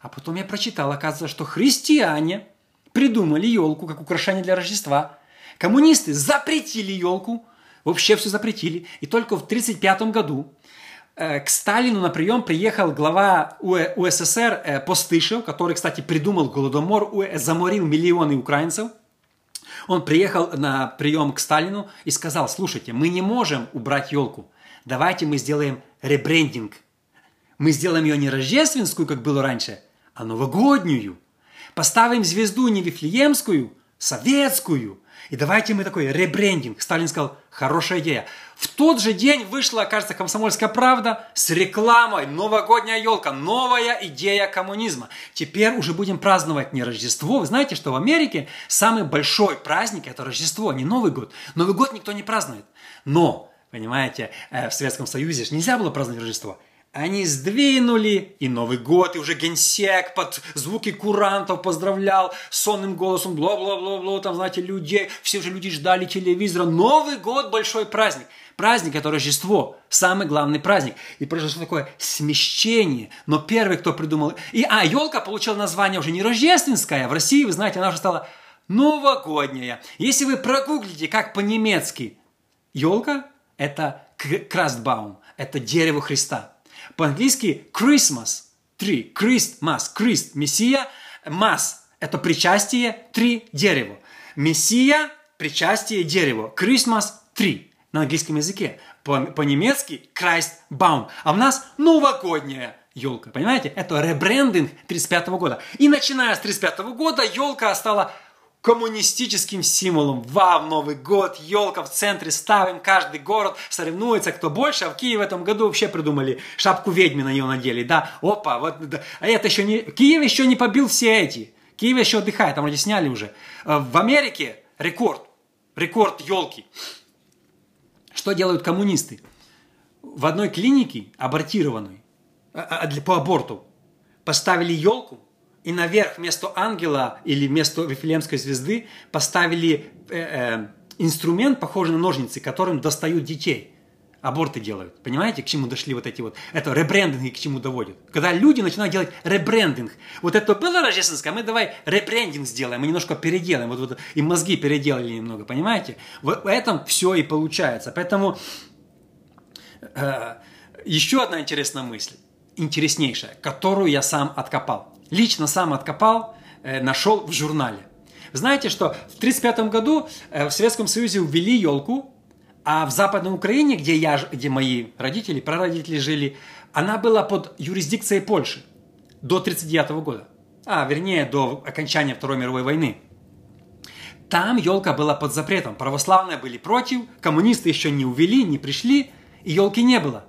А потом я прочитал, оказывается, что христиане придумали елку как украшение для Рождества. Коммунисты запретили елку, вообще все запретили. И только в 1935 году э, к Сталину на прием приехал глава УССР э, Постышев, который, кстати, придумал Голодомор, заморил миллионы украинцев – он приехал на прием к Сталину и сказал, слушайте, мы не можем убрать елку. Давайте мы сделаем ребрендинг. Мы сделаем ее не рождественскую, как было раньше, а новогоднюю. Поставим звезду не вифлеемскую, советскую. И давайте мы такой ребрендинг. Сталин сказал, хорошая идея. В тот же день вышла, кажется, «Комсомольская правда» с рекламой «Новогодняя елка», новая идея коммунизма. Теперь уже будем праздновать не Рождество. Вы знаете, что в Америке самый большой праздник – это Рождество, не Новый год. Новый год никто не празднует. Но, понимаете, э, в Советском Союзе нельзя было праздновать Рождество. Они сдвинули, и Новый год, и уже генсек под звуки курантов поздравлял сонным голосом, бла-бла-бла-бла, там, знаете, людей, все уже люди ждали телевизора. Новый год – большой праздник. Праздник – это Рождество, самый главный праздник. И произошло такое смещение. Но первый, кто придумал... И, а, елка получила название уже не рождественская. В России, вы знаете, она уже стала новогодняя. Если вы прогуглите, как по-немецки, елка – это крастбаум, это дерево Христа. По-английски Christmas, три, Christmas, Christ, Мессия, Mass – это причастие, три, дерево. Мессия, причастие, дерево. Christmas, три на английском языке. По- по-немецки Christbaum. А у нас новогодняя елка. Понимаете? Это ребрендинг 35 года. И начиная с 35 года елка стала коммунистическим символом. Вау, Новый год, елка в центре ставим, каждый город соревнуется, кто больше, а в Киеве в этом году вообще придумали шапку ведьмы на нее надели, да, опа, вот, да. а это еще не, Киев еще не побил все эти, Киев еще отдыхает, там вроде сняли уже. Э, в Америке рекорд, рекорд елки. Что делают коммунисты? В одной клинике, абортированной, а, а, по аборту, поставили елку, и наверх вместо ангела или вместо Вифлеемской звезды поставили э, э, инструмент, похожий на ножницы, которым достают детей. Аборты делают. Понимаете, к чему дошли вот эти вот... Это ребрендинг к чему доводит. Когда люди начинают делать ребрендинг. Вот это было рождественское, мы давай ребрендинг сделаем, мы немножко переделаем. Вот, вот, и мозги переделали немного, понимаете? В этом все и получается. Поэтому э, еще одна интересная мысль, интереснейшая, которую я сам откопал лично сам откопал, э, нашел в журнале. Знаете, что в 1935 году э, в Советском Союзе ввели елку, а в Западной Украине, где, я, где мои родители, прародители жили, она была под юрисдикцией Польши до 1939 года. А, вернее, до окончания Второй мировой войны. Там елка была под запретом. Православные были против, коммунисты еще не увели, не пришли, и елки не было.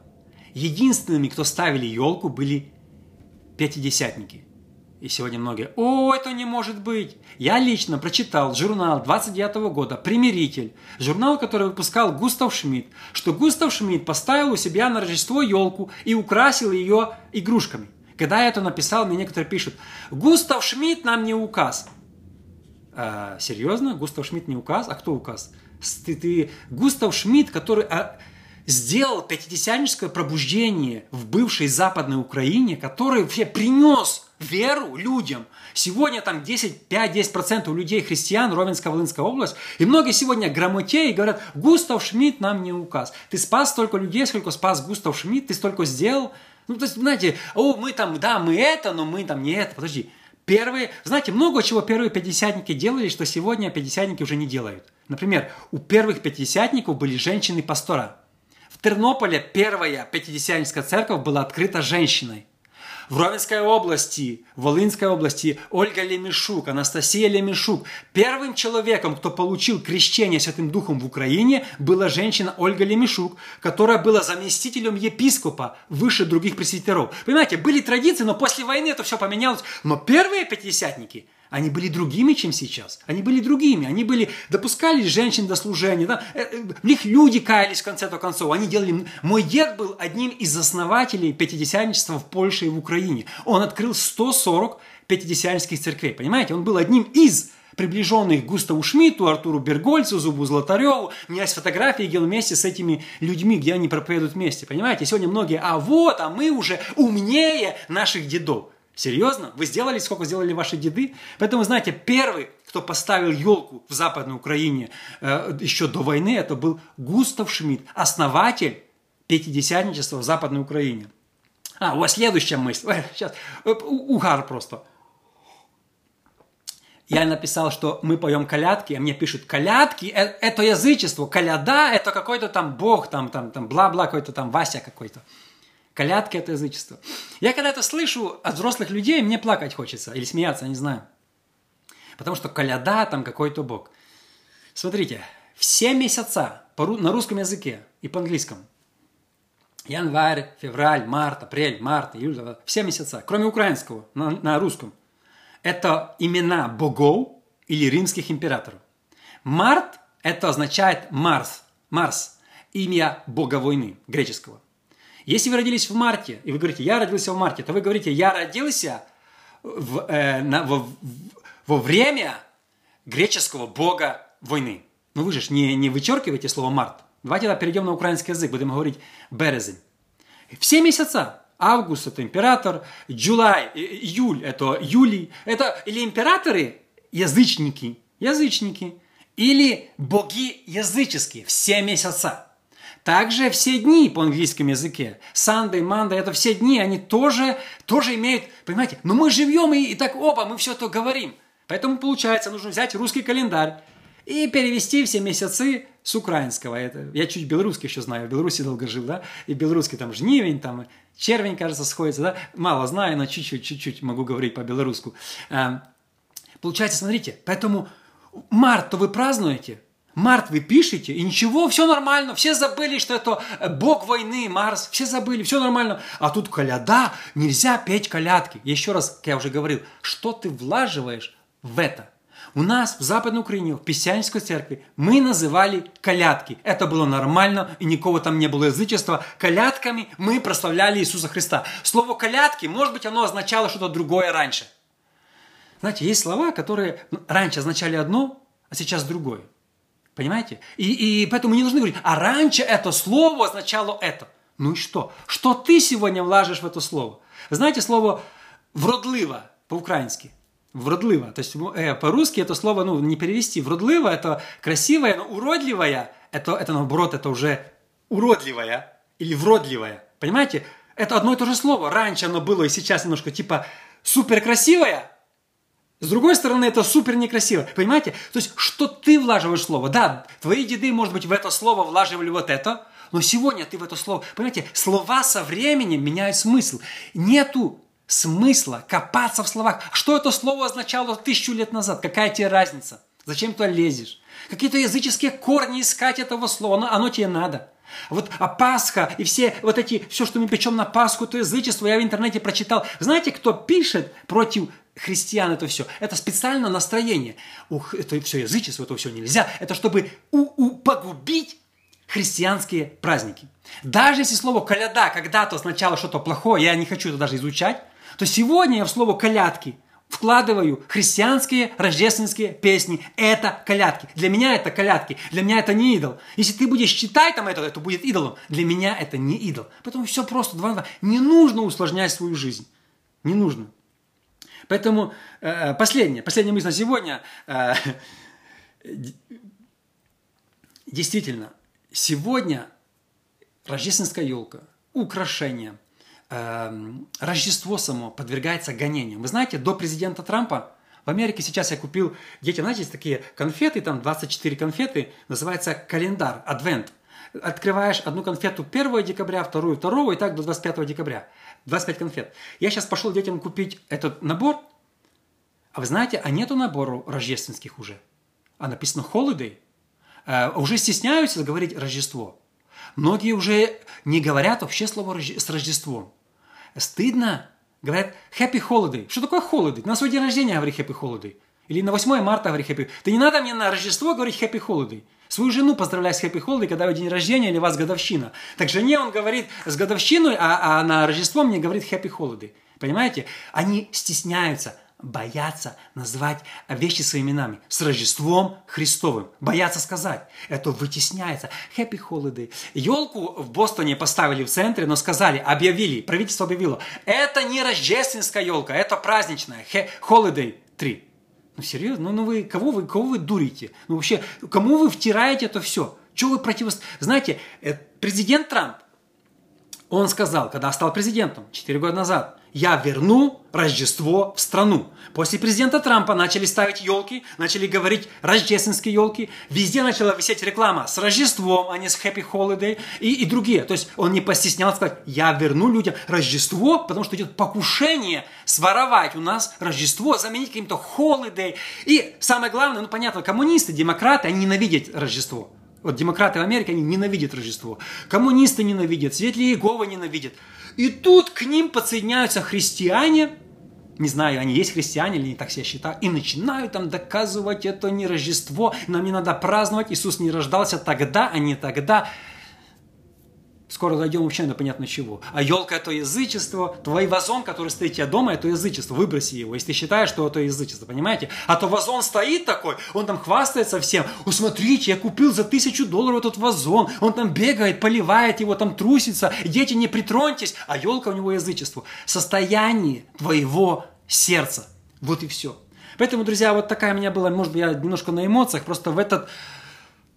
Единственными, кто ставили елку, были пятидесятники – и сегодня многие, о, это не может быть. Я лично прочитал журнал 29 года «Примиритель», журнал, который выпускал Густав Шмидт, что Густав Шмидт поставил у себя на Рождество елку и украсил ее игрушками. Когда я это написал, мне некоторые пишут, Густав Шмидт нам не указ. А, серьезно? Густав Шмидт не указ? А кто указ? Ты, ты Густав Шмидт, который а, сделал пятидесятническое пробуждение в бывшей Западной Украине, который вообще принес веру людям. Сегодня там 10, 5-10% у людей христиан, Ровенская, Волынская область. И многие сегодня грамотеи говорят, Густав Шмидт нам не указ. Ты спас столько людей, сколько спас Густав Шмидт, ты столько сделал. Ну, то есть, знаете, о, мы там, да, мы это, но мы там не это. Подожди. Первые, знаете, много чего первые пятидесятники делали, что сегодня пятидесятники уже не делают. Например, у первых пятидесятников были женщины-пастора. В Тернополе первая пятидесятническая церковь была открыта женщиной. В Ровенской области, в Волынской области Ольга Лемешук, Анастасия Лемешук. Первым человеком, кто получил крещение Святым Духом в Украине, была женщина Ольга Лемешук, которая была заместителем епископа выше других пресвитеров. Понимаете, были традиции, но после войны это все поменялось. Но первые пятидесятники, Они были другими, чем сейчас. Они были другими. Они были, допускали женщин до служения. Да? Э, э, в них люди каялись в конце концов. Они делали... Мой дед был одним из основателей пятидесятничества в Польше и в Украине. Он открыл 140 пятидесятнических церквей. Понимаете? Он был одним из приближенных Густаву Шмидту, Артуру Бергольцу, Зубу Златареву. У меня есть фотографии, где он вместе с этими людьми, где они проповедуют вместе. Понимаете? Сегодня многие, а вот, а мы уже умнее наших дедов. Серьезно? Вы сделали, сколько сделали ваши деды? Поэтому, знаете, первый, кто поставил елку в Западной Украине э, еще до войны, это был Густав Шмидт, основатель пятидесятничества в Западной Украине. А, у вас следующая мысль. Сейчас, угар просто я написал, что мы поем колядки, а мне пишут, колядки – э, это язычество, коляда – это какой-то там бог, там, там, там, бла-бла, какой-то там Вася какой-то. Колядки – это язычество. Я когда это слышу от взрослых людей, мне плакать хочется или смеяться, не знаю. Потому что коляда – там какой-то бог. Смотрите, все месяца на русском языке и по-английскому январь, февраль, март, апрель, март, июль, все месяца, кроме украинского, на, на русском это имена богов или римских императоров. Март – это означает Марс, Марс, имя бога войны греческого. Если вы родились в марте, и вы говорите, я родился в марте, то вы говорите, я родился в, э, на, во, во время греческого бога войны. Ну вы же не, не вычеркиваете слово март. Давайте тогда перейдем на украинский язык, будем говорить березень. Все месяца Август – это император, July, июль – это Юлий. Это или императоры – язычники, язычники, или боги языческие, все месяца. Также все дни по английскому языке. Sunday, Monday – это все дни, они тоже, тоже имеют, понимаете, но мы живем и, и так оба, мы все это говорим. Поэтому получается, нужно взять русский календарь и перевести все месяцы с украинского. Это, я чуть белорусский еще знаю, в Беларуси долго жил, да, и белорусский там жнивень, там червень, кажется, сходится, да, мало знаю, но чуть-чуть, чуть-чуть могу говорить по-белорусски. А, получается, смотрите, поэтому март-то вы празднуете, Март вы пишете, и ничего, все нормально, все забыли, что это бог войны, Марс, все забыли, все нормально. А тут коляда, нельзя петь колядки. Еще раз, как я уже говорил, что ты влаживаешь в это? У нас в Западной Украине, в Песянской церкви, мы называли колядки. Это было нормально, и никого там не было язычества. Колядками мы прославляли Иисуса Христа. Слово «колядки», может быть, оно означало что-то другое раньше. Знаете, есть слова, которые раньше означали одно, а сейчас другое. Понимаете? И, и поэтому не нужно говорить, а раньше это слово означало это. Ну и что? Что ты сегодня влажишь в это слово? Знаете слово «вродливо» по-украински – вродлива. То есть э, по-русски это слово ну, не перевести. Вродлива – это красивая, но уродливая – это, это наоборот, это уже уродливая или вродливая. Понимаете? Это одно и то же слово. Раньше оно было и сейчас немножко типа супер красивая, с другой стороны, это супер некрасиво. Понимаете? То есть, что ты влаживаешь слово? Да, твои деды, может быть, в это слово влаживали вот это, но сегодня ты в это слово... Понимаете, слова со временем меняют смысл. Нету смысла копаться в словах. Что это слово означало тысячу лет назад? Какая тебе разница? Зачем туда лезешь? Какие-то языческие корни искать этого слова, оно, оно тебе надо. Вот а Пасха и все вот эти, все, что мы печем на Пасху, то язычество, я в интернете прочитал. Знаете, кто пишет против христиан это все? Это специальное настроение. Ух, это все язычество, это все нельзя. Это чтобы у, у, погубить христианские праздники. Даже если слово «коляда» когда-то означало что-то плохое, я не хочу это даже изучать, то сегодня я в слово «колядки» вкладываю христианские рождественские песни. Это колядки. Для меня это колядки. Для меня это не идол. Если ты будешь читать там это, это будет идолом. Для меня это не идол. Поэтому все просто. Два, два. Не нужно усложнять свою жизнь. Не нужно. Поэтому э, последнее, последняя мысль на сегодня. Э, действительно, сегодня рождественская елка, украшения – Эм, Рождество само подвергается гонениям. Вы знаете, до президента Трампа в Америке сейчас я купил детям, знаете, есть такие конфеты, там 24 конфеты, называется календар, адвент. Открываешь одну конфету 1 декабря, вторую 2 и так до 25 декабря. 25 конфет. Я сейчас пошел детям купить этот набор, а вы знаете, а нету набору рождественских уже. А написано holiday. Э, уже стесняются говорить Рождество. Многие уже не говорят вообще слово с Рождеством. Стыдно Говорят happy holiday. Что такое holiday? На свой день рождения говори happy holiday. Или на 8 марта говори happy. Ты не надо мне на Рождество говорить happy holiday. Свою жену поздравляй с happy holiday, когда у день рождения или у вас годовщина. Так жене он говорит с годовщиной, а, а на Рождество мне говорит happy holiday. Понимаете? Они стесняются боятся назвать вещи своими именами. С Рождеством Христовым. Боятся сказать. Это вытесняется. Happy Holiday. Елку в Бостоне поставили в центре, но сказали, объявили, правительство объявило, это не рождественская елка, это праздничная. Holiday 3. Ну, серьезно? Ну, ну вы, кого вы, кого вы дурите? Ну, вообще, кому вы втираете это все? Чего вы противостоите? Знаете, э, президент Трамп, он сказал, когда стал президентом 4 года назад, я верну Рождество в страну. После президента Трампа начали ставить елки, начали говорить рождественские елки. Везде начала висеть реклама с Рождеством, а не с Happy Holiday и, и другие. То есть он не постеснялся сказать, я верну людям Рождество, потому что идет покушение своровать у нас Рождество, заменить каким-то Holiday. И самое главное, ну понятно, коммунисты, демократы, они ненавидят Рождество. Вот демократы в Америке, они ненавидят Рождество. Коммунисты ненавидят, Светли Иегова ненавидят. И тут к ним подсоединяются христиане, не знаю, они есть христиане или не так себя считают, и начинают там доказывать, это не Рождество, нам не надо праздновать, Иисус не рождался тогда, а не тогда. Скоро дойдем вообще до понятно чего. А елка – это язычество. Твой вазон, который стоит у тебя дома, это язычество. Выброси его, если ты считаешь, что это язычество, понимаете? А то вазон стоит такой, он там хвастается всем. О, смотрите, я купил за тысячу долларов этот вазон. Он там бегает, поливает его, там трусится. Дети, не притроньтесь. А елка у него язычество. Состояние твоего сердца. Вот и все. Поэтому, друзья, вот такая у меня была, может быть, я немножко на эмоциях, просто в этот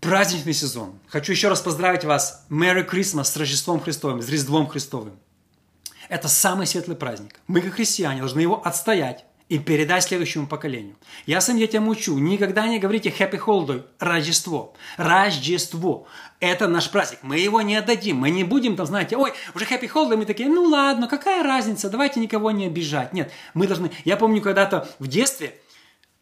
праздничный сезон. Хочу еще раз поздравить вас. Merry Christmas с Рождеством Христовым, с Рождеством Христовым. Это самый светлый праздник. Мы, как христиане, должны его отстоять и передать следующему поколению. Я своим детям учу, никогда не говорите Happy Holiday, Рождество. Рождество. Это наш праздник. Мы его не отдадим. Мы не будем там, знаете, ой, уже Happy Holiday, мы такие, ну ладно, какая разница, давайте никого не обижать. Нет, мы должны... Я помню, когда-то в детстве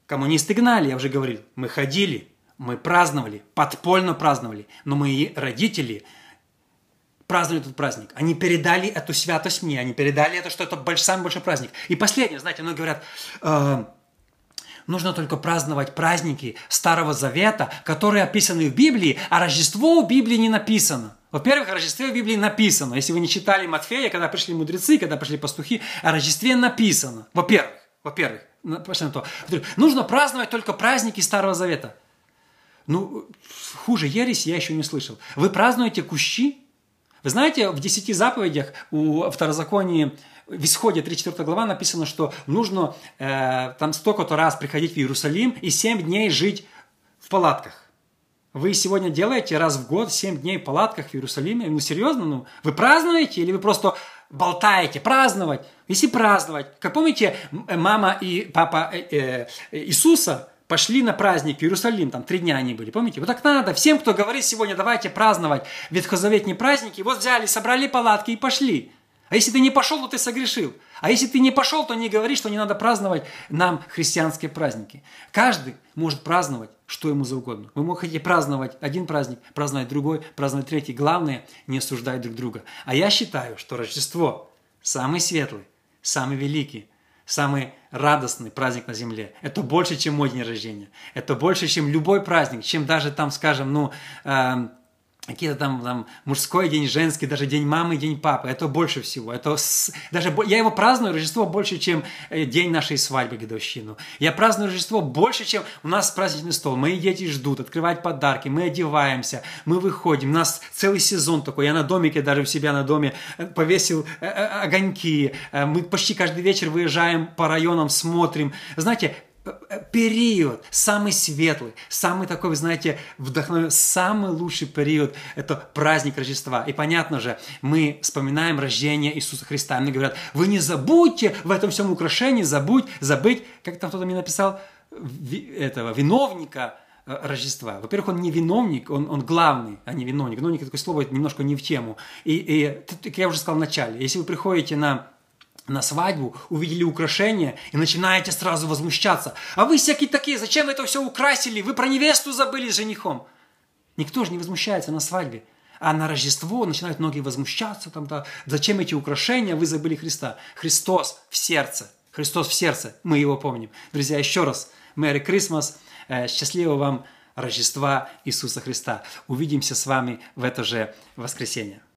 коммунисты гнали, я уже говорил, мы ходили, мы праздновали, подпольно праздновали, но мои родители праздновали этот праздник. Они передали эту святость мне, они передали это, что это больш, самый большой праздник. И последнее, знаете, многие говорят, э, нужно только праздновать праздники Старого Завета, которые описаны в Библии, а Рождество в Библии не написано. Во-первых, о Рождестве в Библии написано. Если вы не читали Матфея, когда пришли мудрецы, когда пришли пастухи, о Рождестве написано. Во-первых, во-первых. Нужно праздновать только праздники Старого Завета. Ну, хуже ересь я еще не слышал. Вы празднуете кущи? Вы знаете, в десяти заповедях у второзаконии в исходе 3-4 глава написано, что нужно э, там столько-то раз приходить в Иерусалим и 7 дней жить в палатках. Вы сегодня делаете раз в год 7 дней в палатках в Иерусалиме? Ну, серьезно? Ну, вы празднуете или вы просто болтаете? Праздновать? Если праздновать. Как помните, мама и папа э, э, Иисуса пошли на праздник в Иерусалим, там три дня они были, помните? Вот так надо. Всем, кто говорит сегодня, давайте праздновать ветхозаветные праздники, вот взяли, собрали палатки и пошли. А если ты не пошел, то ты согрешил. А если ты не пошел, то не говори, что не надо праздновать нам христианские праздники. Каждый может праздновать, что ему за угодно. Вы можете праздновать один праздник, праздновать другой, праздновать третий. Главное, не осуждать друг друга. А я считаю, что Рождество самый светлый, самый великий, самый радостный праздник на земле. Это больше, чем мой день рождения. Это больше, чем любой праздник, чем даже там, скажем, ну, э, какие-то там, там мужской день, женский, даже день мамы, день папы. Это больше всего. Это с... даже я его праздную Рождество больше, чем э, день нашей свадьбы, годовщину. Я праздную Рождество больше, чем у нас праздничный стол. Мои дети ждут открывать подарки, мы одеваемся, мы выходим. У нас целый сезон такой. Я на домике даже у себя на доме э, повесил э, огоньки. Мы почти каждый вечер выезжаем по районам, смотрим. Знаете, период, самый светлый, самый такой, вы знаете, вдохновенный, самый лучший период – это праздник Рождества. И понятно же, мы вспоминаем рождение Иисуса Христа. Мне говорят, вы не забудьте в этом всем украшении, забудь, забыть, как там кто-то мне написал, этого виновника э, Рождества. Во-первых, он не виновник, он, он главный, а не виновник. Виновник – такое слово немножко не в тему. И, и как я уже сказал в начале, если вы приходите на на свадьбу, увидели украшения и начинаете сразу возмущаться. А вы всякие такие, зачем вы это все украсили? Вы про невесту забыли с женихом. Никто же не возмущается на свадьбе. А на Рождество начинают многие возмущаться, там, да, зачем эти украшения, вы забыли Христа. Христос в сердце, Христос в сердце, мы его помним. Друзья, еще раз, Merry Christmas, э, счастливого вам Рождества Иисуса Христа. Увидимся с вами в это же воскресенье.